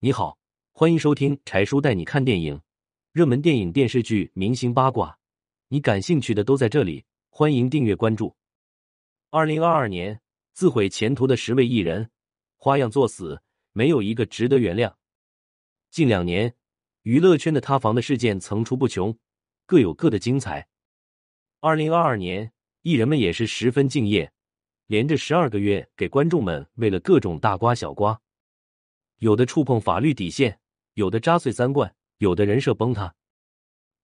你好，欢迎收听柴叔带你看电影，热门电影、电视剧、明星八卦，你感兴趣的都在这里。欢迎订阅关注。二零二二年自毁前途的十位艺人，花样作死，没有一个值得原谅。近两年，娱乐圈的塌房的事件层出不穷，各有各的精彩。二零二二年，艺人们也是十分敬业，连着十二个月给观众们喂了各种大瓜小瓜。有的触碰法律底线，有的扎碎三观，有的人设崩塌，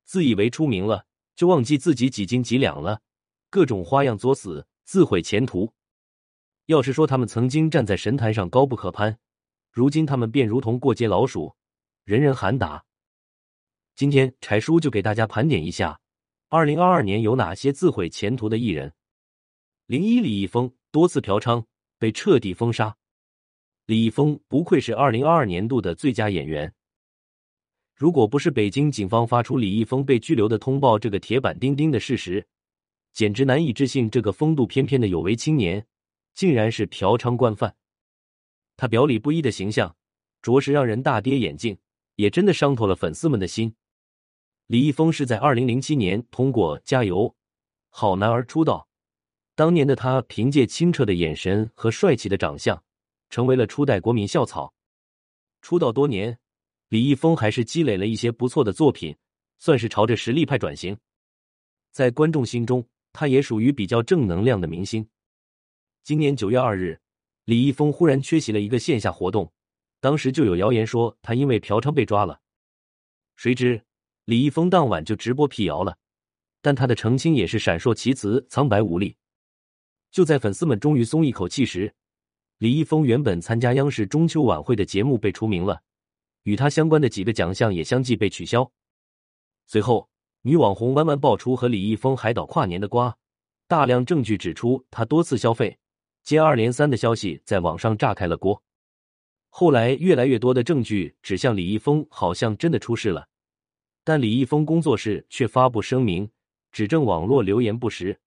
自以为出名了就忘记自己几斤几两了，各种花样作死，自毁前途。要是说他们曾经站在神坛上高不可攀，如今他们便如同过街老鼠，人人喊打。今天柴叔就给大家盘点一下，二零二二年有哪些自毁前途的艺人。零一李易峰多次嫖娼被彻底封杀。李易峰不愧是二零二二年度的最佳演员。如果不是北京警方发出李易峰被拘留的通报这个铁板钉钉的事实，简直难以置信，这个风度翩翩的有为青年，竟然是嫖娼惯犯。他表里不一的形象，着实让人大跌眼镜，也真的伤透了粉丝们的心。李易峰是在二零零七年通过《加油，好男儿》出道，当年的他凭借清澈的眼神和帅气的长相。成为了初代国民校草。出道多年，李易峰还是积累了一些不错的作品，算是朝着实力派转型。在观众心中，他也属于比较正能量的明星。今年九月二日，李易峰忽然缺席了一个线下活动，当时就有谣言说他因为嫖娼被抓了。谁知李易峰当晚就直播辟谣了，但他的澄清也是闪烁其词，苍白无力。就在粉丝们终于松一口气时，李易峰原本参加央视中秋晚会的节目被除名了，与他相关的几个奖项也相继被取消。随后，女网红弯弯爆出和李易峰海岛跨年的瓜，大量证据指出他多次消费，接二连三的消息在网上炸开了锅。后来，越来越多的证据指向李易峰好像真的出事了，但李易峰工作室却发布声明指证网络流言不实。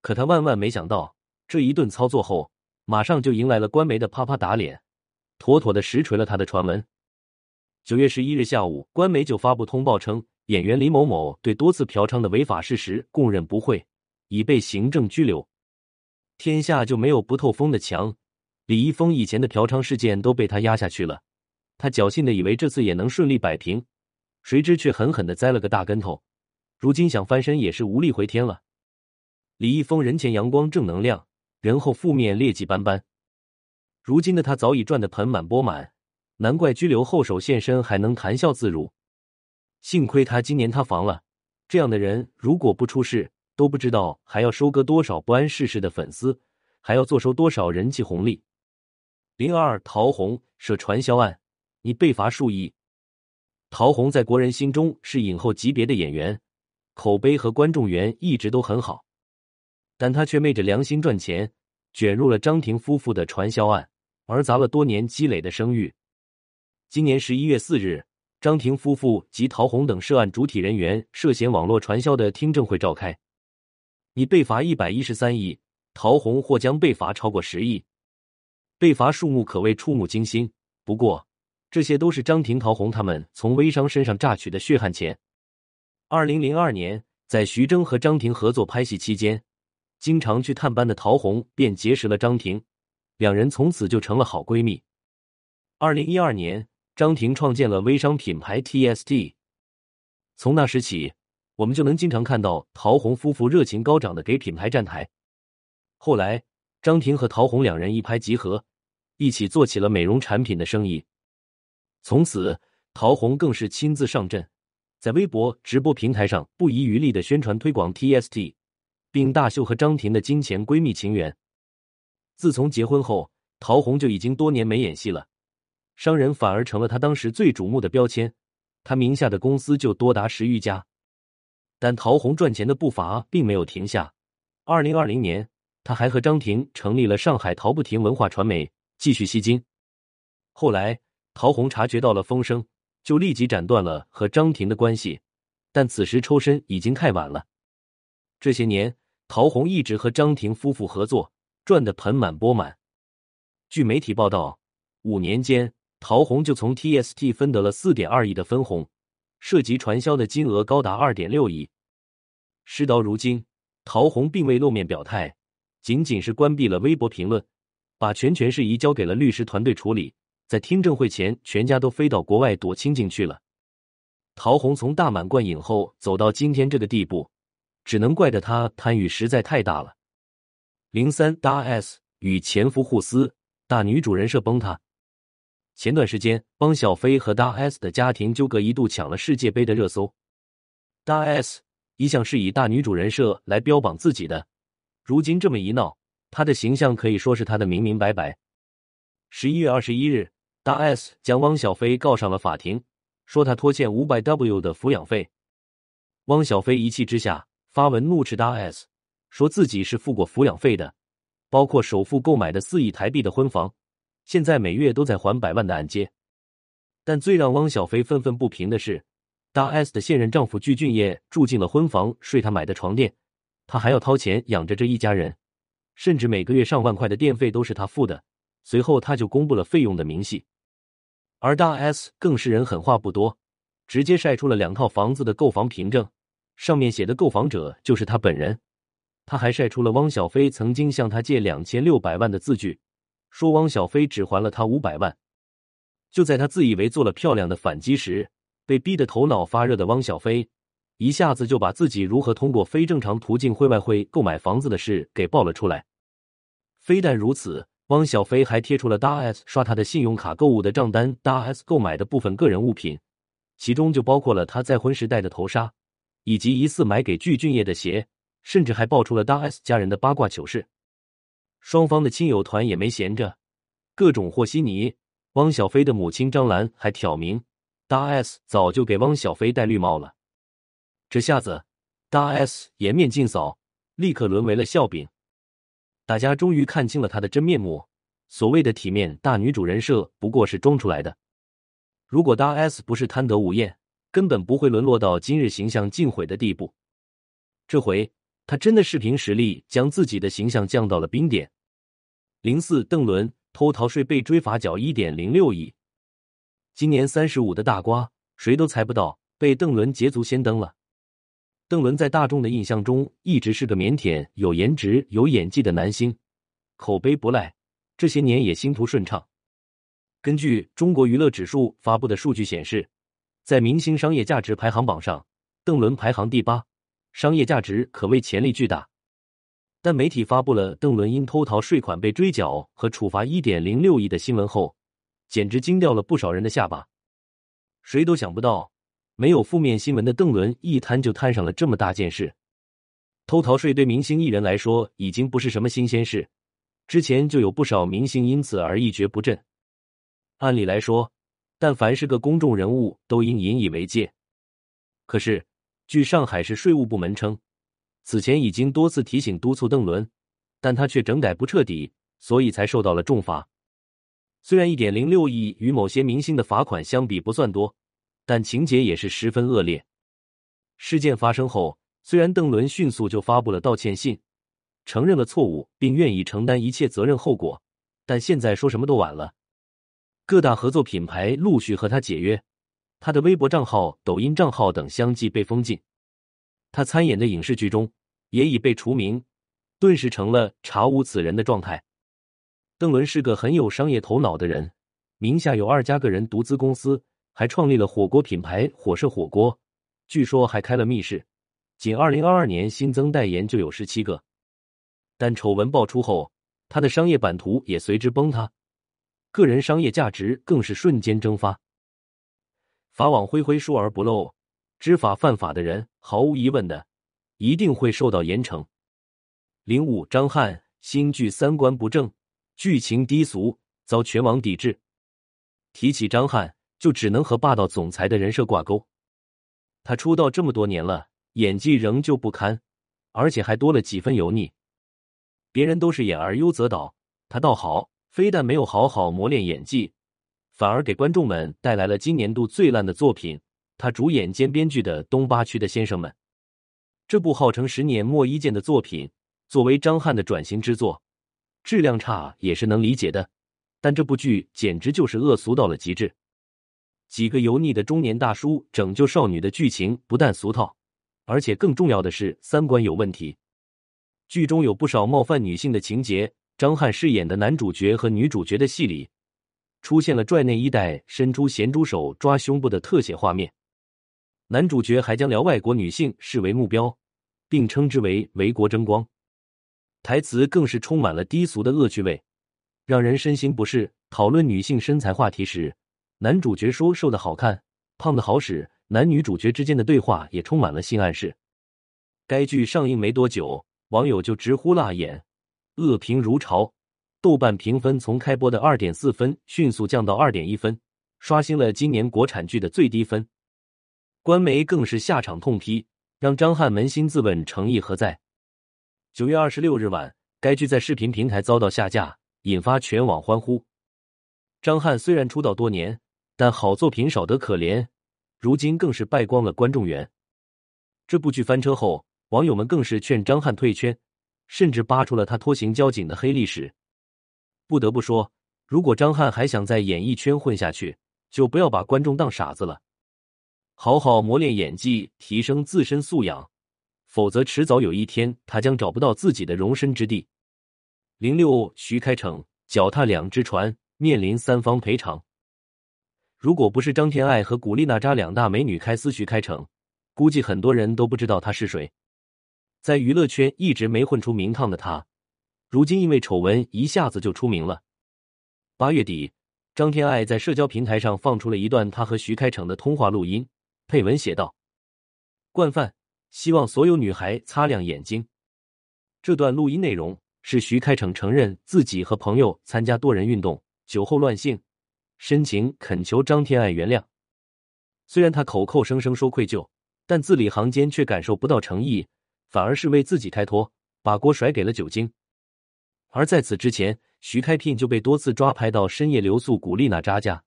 可他万万没想到，这一顿操作后。马上就迎来了官媒的啪啪打脸，妥妥的实锤了他的传闻。九月十一日下午，官媒就发布通报称，演员李某某对多次嫖娼的违法事实供认不讳，已被行政拘留。天下就没有不透风的墙，李易峰以前的嫖娼事件都被他压下去了，他侥幸的以为这次也能顺利摆平，谁知却狠狠的栽了个大跟头，如今想翻身也是无力回天了。李易峰人前阳光正能量。人后负面劣迹斑斑，如今的他早已赚得盆满钵满，难怪拘留后手现身还能谈笑自如。幸亏他今年塌房了，这样的人如果不出事，都不知道还要收割多少不谙世事的粉丝，还要坐收多少人气红利。零二陶虹涉传销案，你被罚数亿。陶虹在国人心中是影后级别的演员，口碑和观众缘一直都很好。但他却昧着良心赚钱，卷入了张庭夫妇的传销案，而砸了多年积累的声誉。今年十一月四日，张庭夫妇及陶虹等涉案主体人员涉嫌网络传销的听证会召开，拟被罚一百一十三亿，陶虹或将被罚超过十亿，被罚数目可谓触目惊心。不过，这些都是张庭、陶虹他们从微商身上榨取的血汗钱。二零零二年，在徐峥和张庭合作拍戏期间。经常去探班的陶虹便结识了张庭，两人从此就成了好闺蜜。二零一二年，张庭创建了微商品牌 TST，从那时起，我们就能经常看到陶虹夫妇热情高涨的给品牌站台。后来，张庭和陶虹两人一拍即合，一起做起了美容产品的生意。从此，陶虹更是亲自上阵，在微博直播平台上不遗余力的宣传推广 TST。并大秀和张庭的金钱闺蜜情缘。自从结婚后，陶虹就已经多年没演戏了，商人反而成了她当时最瞩目的标签。她名下的公司就多达十余家。但陶虹赚钱的步伐并没有停下。二零二零年，他还和张庭成立了上海陶不停文化传媒，继续吸金。后来，陶虹察觉到了风声，就立即斩断了和张庭的关系。但此时抽身已经太晚了。这些年。陶虹一直和张庭夫妇合作，赚得盆满钵满。据媒体报道，五年间，陶虹就从 TST 分得了四点二亿的分红，涉及传销的金额高达二点六亿。事到如今，陶虹并未露面表态，仅仅是关闭了微博评论，把全权事宜交给了律师团队处理。在听证会前，全家都飞到国外躲清静去了。陶虹从大满贯影后走到今天这个地步，只能怪着他贪欲实在太大了。零三大 S 与前夫互撕，大女主人设崩塌。前段时间，汪小菲和大 S 的家庭纠葛一度抢了世界杯的热搜。大 S 一向是以大女主人设来标榜自己的，如今这么一闹，她的形象可以说是她的明明白白。十一月二十一日，大 S 将汪小菲告上了法庭，说他拖欠五百 W 的抚养费。汪小菲一气之下发文怒斥大 S，说自己是付过抚养费的，包括首付购买的四亿台币的婚房。现在每月都在还百万的按揭，但最让汪小菲愤愤不平的是，大 S 的现任丈夫具俊晔住进了婚房，睡他买的床垫，他还要掏钱养着这一家人，甚至每个月上万块的电费都是他付的。随后他就公布了费用的明细，而大 S 更是人狠话不多，直接晒出了两套房子的购房凭证，上面写的购房者就是他本人。他还晒出了汪小菲曾经向他借两千六百万的字据。说汪小菲只还了他五百万，就在他自以为做了漂亮的反击时，被逼得头脑发热的汪小菲一下子就把自己如何通过非正常途径汇外汇购买房子的事给爆了出来。非但如此，汪小菲还贴出了大 S 刷他的信用卡购物的账单，大 S 购买的部分个人物品，其中就包括了他再婚时戴的头纱，以及疑似买给具俊晔的鞋，甚至还爆出了大 S 家人的八卦糗事。双方的亲友团也没闲着，各种和稀泥。汪小菲的母亲张兰还挑明，大 S 早就给汪小菲戴绿帽了。这下子，大 S 颜面尽扫，立刻沦为了笑柄。大家终于看清了她的真面目。所谓的体面大女主人设，不过是装出来的。如果大 S 不是贪得无厌，根本不会沦落到今日形象尽毁的地步。这回，他真的是凭实力将自己的形象降到了冰点。零四邓伦偷逃税被追罚缴一点零六亿，今年三十五的大瓜，谁都猜不到被邓伦捷足先登了。邓伦在大众的印象中一直是个腼腆、有颜值、有演技的男星，口碑不赖，这些年也星途顺畅。根据中国娱乐指数发布的数据显示，在明星商业价值排行榜上，邓伦排行第八，商业价值可谓潜力巨大。但媒体发布了邓伦因偷逃税款被追缴和处罚一点零六亿的新闻后，简直惊掉了不少人的下巴。谁都想不到，没有负面新闻的邓伦一摊就摊上了这么大件事。偷逃税对明星艺人来说已经不是什么新鲜事，之前就有不少明星因此而一蹶不振。按理来说，但凡是个公众人物都应引以为戒。可是，据上海市税务部门称。此前已经多次提醒督促邓伦，但他却整改不彻底，所以才受到了重罚。虽然一点零六亿与某些明星的罚款相比不算多，但情节也是十分恶劣。事件发生后，虽然邓伦迅速就发布了道歉信，承认了错误，并愿意承担一切责任后果，但现在说什么都晚了。各大合作品牌陆续和他解约，他的微博账号、抖音账号等相继被封禁。他参演的影视剧中也已被除名，顿时成了查无此人的状态。邓伦是个很有商业头脑的人，名下有二家个人独资公司，还创立了火锅品牌火社火锅，据说还开了密室。仅二零二二年新增代言就有十七个。但丑闻爆出后，他的商业版图也随之崩塌，个人商业价值更是瞬间蒸发。法网恢恢，疏而不漏。知法犯法的人，毫无疑问的，一定会受到严惩。零五张翰新剧三观不正，剧情低俗，遭全网抵制。提起张翰，就只能和霸道总裁的人设挂钩。他出道这么多年了，演技仍旧不堪，而且还多了几分油腻。别人都是演而优则导，他倒好，非但没有好好磨练演技，反而给观众们带来了今年度最烂的作品。他主演兼编剧的《东八区的先生们》，这部号称十年磨一剑的作品，作为张翰的转型之作，质量差也是能理解的。但这部剧简直就是恶俗到了极致。几个油腻的中年大叔拯救少女的剧情不但俗套，而且更重要的是三观有问题。剧中有不少冒犯女性的情节。张翰饰演的男主角和女主角的戏里，出现了拽内衣带伸出咸猪手抓胸部的特写画面。男主角还将聊外国女性视为目标，并称之为“为国争光”。台词更是充满了低俗的恶趣味，让人身心不适。讨论女性身材话题时，男主角说瘦的好看，胖的好使。男女主角之间的对话也充满了性暗示。该剧上映没多久，网友就直呼辣眼，恶评如潮。豆瓣评分从开播的二点四分迅速降到二点一分，刷新了今年国产剧的最低分。官媒更是下场痛批，让张翰扪心自问诚意何在。九月二十六日晚，该剧在视频平台遭到下架，引发全网欢呼。张翰虽然出道多年，但好作品少得可怜，如今更是败光了观众缘。这部剧翻车后，网友们更是劝张翰退圈，甚至扒出了他拖行交警的黑历史。不得不说，如果张翰还想在演艺圈混下去，就不要把观众当傻子了，好好磨练演技，提升自身素养，否则迟早有一天他将找不到自己的容身之地。零六，徐开骋脚踏两只船。面临三方赔偿，如果不是张天爱和古力娜扎两大美女开撕徐开骋，估计很多人都不知道他是谁。在娱乐圈一直没混出名堂的他，如今因为丑闻一下子就出名了。八月底，张天爱在社交平台上放出了一段他和徐开骋的通话录音，配文写道：“惯犯，希望所有女孩擦亮眼睛。”这段录音内容是徐开骋承认自己和朋友参加多人运动。酒后乱性，深情恳求张天爱原谅。虽然他口口声声说愧疚，但字里行间却感受不到诚意，反而是为自己开脱，把锅甩给了酒精。而在此之前，徐开聘就被多次抓拍到深夜留宿古力娜扎家。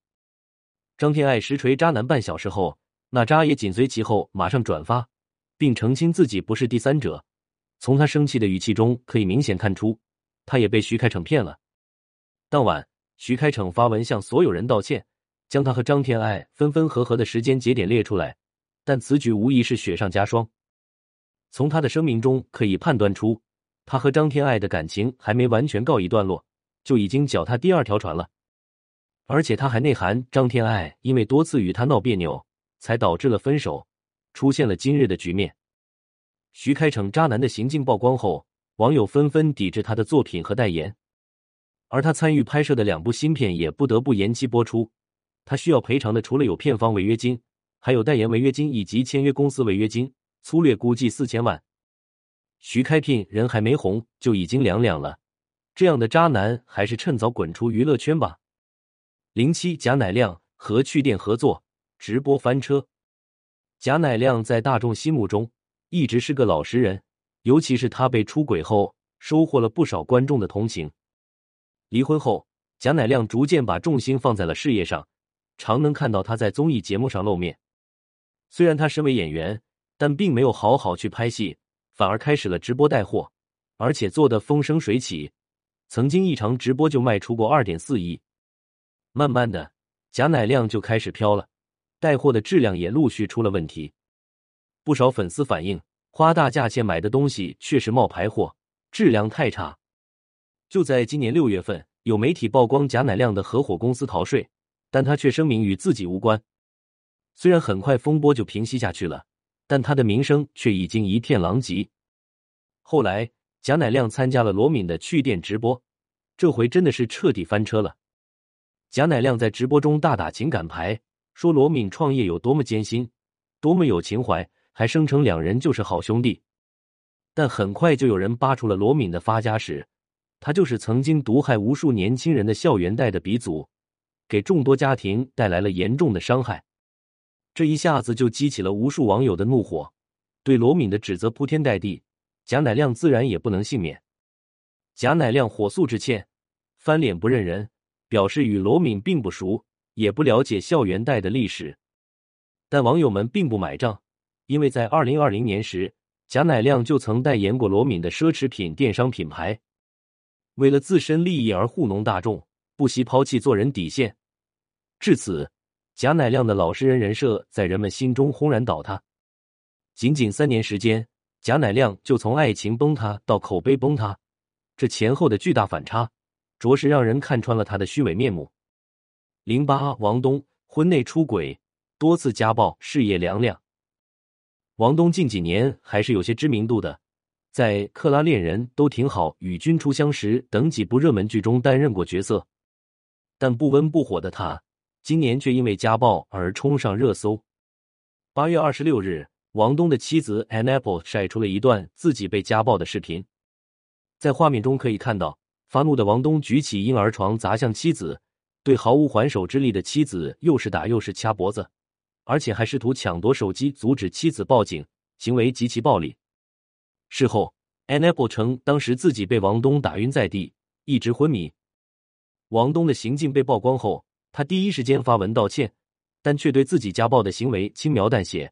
张天爱实锤渣男半小时后，娜扎也紧随其后，马上转发并澄清自己不是第三者。从他生气的语气中可以明显看出，他也被徐开骋骗了。当晚。徐开骋发文向所有人道歉，将他和张天爱分分合合的时间节点列出来，但此举无疑是雪上加霜。从他的声明中可以判断出，他和张天爱的感情还没完全告一段落，就已经脚踏第二条船了。而且他还内涵张天爱因为多次与他闹别扭，才导致了分手，出现了今日的局面。徐开骋渣男的行径曝光后，网友纷纷抵制他的作品和代言。而他参与拍摄的两部新片也不得不延期播出，他需要赔偿的除了有片方违约金，还有代言违约金以及签约公司违约金，粗略估计四千万。徐开聘人还没红就已经凉凉了，这样的渣男还是趁早滚出娱乐圈吧。零七贾乃亮和趣店合作直播翻车，贾乃亮在大众心目中一直是个老实人，尤其是他被出轨后，收获了不少观众的同情。离婚后，贾乃亮逐渐把重心放在了事业上，常能看到他在综艺节目上露面。虽然他身为演员，但并没有好好去拍戏，反而开始了直播带货，而且做的风生水起。曾经一场直播就卖出过二点四亿。慢慢的，贾乃亮就开始飘了，带货的质量也陆续出了问题。不少粉丝反映，花大价钱买的东西确实冒牌货，质量太差。就在今年六月份，有媒体曝光贾乃亮的合伙公司逃税，但他却声明与自己无关。虽然很快风波就平息下去了，但他的名声却已经一片狼藉。后来，贾乃亮参加了罗敏的去店直播，这回真的是彻底翻车了。贾乃亮在直播中大打情感牌，说罗敏创业有多么艰辛，多么有情怀，还声称两人就是好兄弟。但很快就有人扒出了罗敏的发家史。他就是曾经毒害无数年轻人的校园贷的鼻祖，给众多家庭带来了严重的伤害。这一下子就激起了无数网友的怒火，对罗敏的指责铺天盖地。贾乃亮自然也不能幸免。贾乃亮火速致歉，翻脸不认人，表示与罗敏并不熟，也不了解校园贷的历史。但网友们并不买账，因为在二零二零年时，贾乃亮就曾代言过罗敏的奢侈品电商品牌。为了自身利益而糊弄大众，不惜抛弃做人底线。至此，贾乃亮的老实人人设在人们心中轰然倒塌。仅仅三年时间，贾乃亮就从爱情崩塌到口碑崩塌，这前后的巨大反差，着实让人看穿了他的虚伪面目。零八，王东婚内出轨，多次家暴，事业凉凉。王东近几年还是有些知名度的，在《克拉恋人》都挺好、与君初相识等几部热门剧中担任过角色，但不温不火的他，今年却因为家暴而冲上热搜。八月二十六日。王东的妻子 An Apple 晒出了一段自己被家暴的视频，在画面中可以看到，发怒的王东举起婴儿床砸向妻子，对毫无还手之力的妻子又是打又是掐脖子，而且还试图抢夺手机阻止妻子报警，行为极其暴力。事后，An Apple 称当时自己被王东打晕在地，一直昏迷。王东的行径被曝光后，他第一时间发文道歉，但却对自己家暴的行为轻描淡写。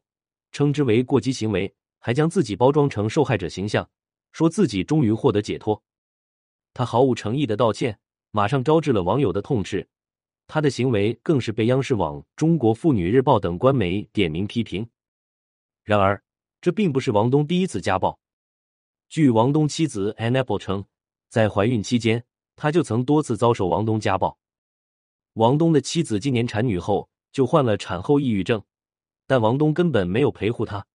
称之为过激行为，还将自己包装成受害者形象，说自己终于获得解脱。他毫无诚意的道歉，马上招致了网友的痛斥。他的行为更是被央视网、中国妇女日报等官媒点名批评。然而，这并不是王东第一次家暴。据王东妻子 Annabelle 称，在怀孕期间，他就曾多次遭受王东家暴。王东的妻子今年产女后就患了产后抑郁症。但王东根本没有陪护她，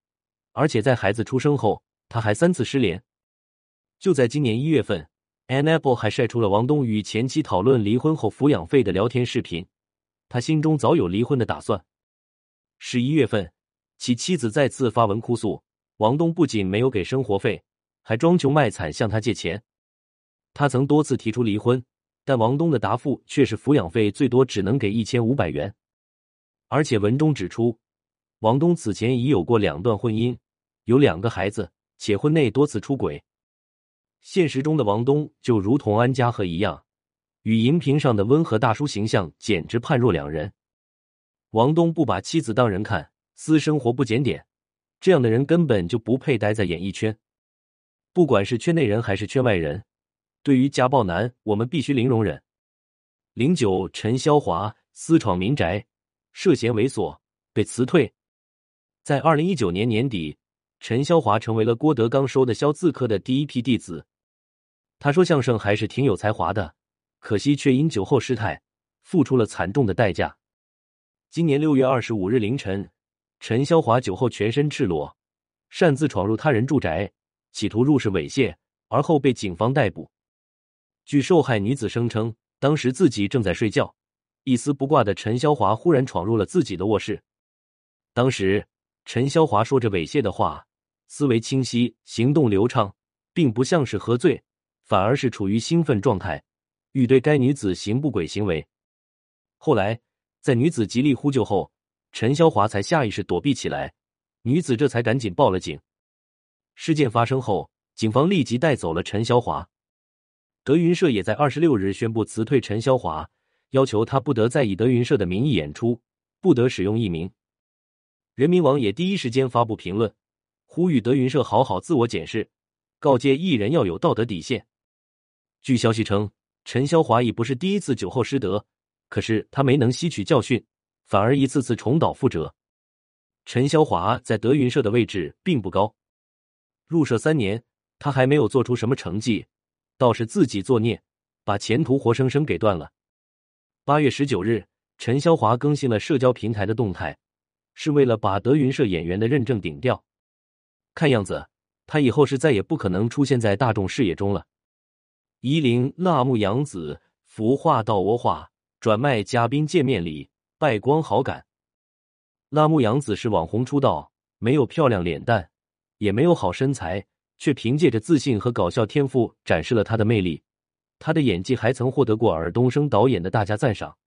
而且在孩子出生后，他还三次失联。就在今年一月份，Annabelle 还晒出了王东与前妻讨论离婚后抚养费的聊天视频，他心中早有离婚的打算。十一月份，其妻子再次发文哭诉，王东不仅没有给生活费，还装穷卖惨向他借钱。他曾多次提出离婚，但王东的答复却是抚养费最多只能给一千五百元，而且文中指出。王东此前已有过两段婚姻，有两个孩子，且婚内多次出轨。现实中的王东就如同安家和一样，与荧屏上的温和大叔形象简直判若两人。王东不把妻子当人看，私生活不检点，这样的人根本就不配待在演艺圈。不管是圈内人还是圈外人，对于家暴男，我们必须零容忍。零九，陈潇华私闯民宅，涉嫌猥琐被辞退。在二零一九年年底，陈潇华成为了郭德纲收的肖字科的第一批弟子。他说相声还是挺有才华的，可惜却因酒后失态，付出了惨重的代价。今年六月二十五日凌晨，陈潇华酒后全身赤裸，擅自闯入他人住宅，企图入室猥亵，而后被警方逮捕。据受害女子声称，当时自己正在睡觉，一丝不挂的陈潇华忽然闯入了自己的卧室，当时。陈潇华说着猥亵的话，思维清晰，行动流畅，并不像是喝醉，反而是处于兴奋状态，欲对该女子行不轨行为。后来，在女子极力呼救后，陈潇华才下意识躲避起来，女子这才赶紧报了警。事件发生后，警方立即带走了陈潇华。德云社也在二十六日宣布辞退陈潇华，要求他不得再以德云社的名义演出，不得使用艺名。人民网也第一时间发布评论，呼吁德云社好好自我检视，告诫艺人要有道德底线。据消息称，陈潇华已不是第一次酒后失德，可是他没能吸取教训，反而一次次重蹈覆辙。陈潇华在德云社的位置并不高，入社三年，他还没有做出什么成绩，倒是自己作孽，把前途活生生给断了。八月十九日，陈潇华更新了社交平台的动态。是为了把德云社演员的认证顶掉，看样子他以后是再也不可能出现在大众视野中了。夷陵辣目洋子服化道窝化，转卖嘉宾见面礼，败光好感。辣目洋子是网红出道，没有漂亮脸蛋，也没有好身材，却凭借着自信和搞笑天赋展示了他的魅力。他的演技还曾获得过尔冬升导演的大家赞赏。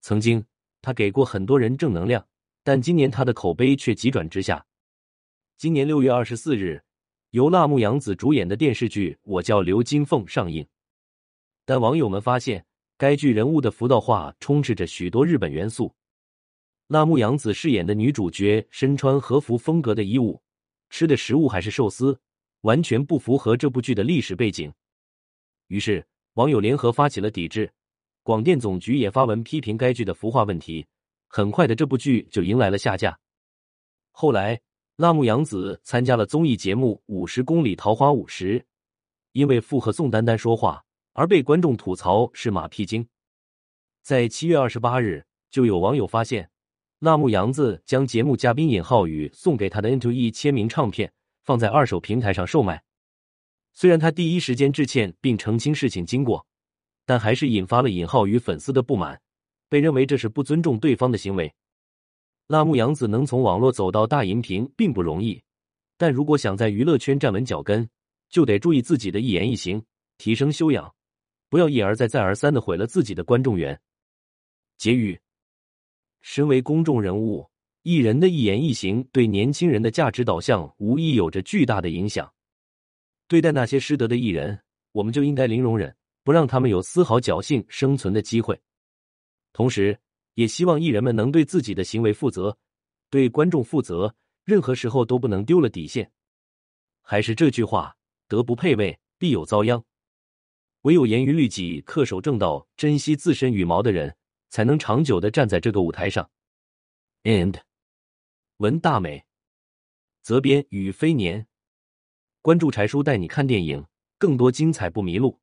曾经，他给过很多人正能量。但今年他的口碑却急转直下。今年六月二十四日，由辣目洋子主演的电视剧《我叫刘金凤》上映，但网友们发现该剧人物的浮道化充斥着许多日本元素。辣目洋子饰演的女主角身穿和服风格的衣物，吃的食物还是寿司，完全不符合这部剧的历史背景。于是网友联合发起了抵制，广电总局也发文批评该剧的服化问题。很快的，这部剧就迎来了下架。后来，辣目洋子参加了综艺节目《五十公里桃花五十》，因为附和宋丹丹说话而被观众吐槽是马屁精。在七月二十八日，就有网友发现，辣目洋子将节目嘉宾尹浩宇送给他的 NTOE 签名唱片放在二手平台上售卖。虽然他第一时间致歉并澄清事情经过，但还是引发了尹浩宇粉丝的不满，被认为这是不尊重对方的行为。辣目洋子能从网络走到大荧屏并不容易，但如果想在娱乐圈站稳脚跟，就得注意自己的一言一行，提升修养，不要一而再再而三的毁了自己的观众缘。结语：身为公众人物，艺人的一言一行对年轻人的价值导向无疑有着巨大的影响。对待那些失德的艺人，我们就应该零容忍，不让他们有丝毫侥幸生存的机会。同时，也希望艺人们能对自己的行为负责，对观众负责，任何时候都不能丢了底线。还是这句话，德不配位，必有遭殃。唯有严于律己、恪守正道、珍惜自身羽毛的人，才能长久的站在这个舞台上。And 文大美，责编与飞年。关注柴叔带你看电影，更多精彩不迷路。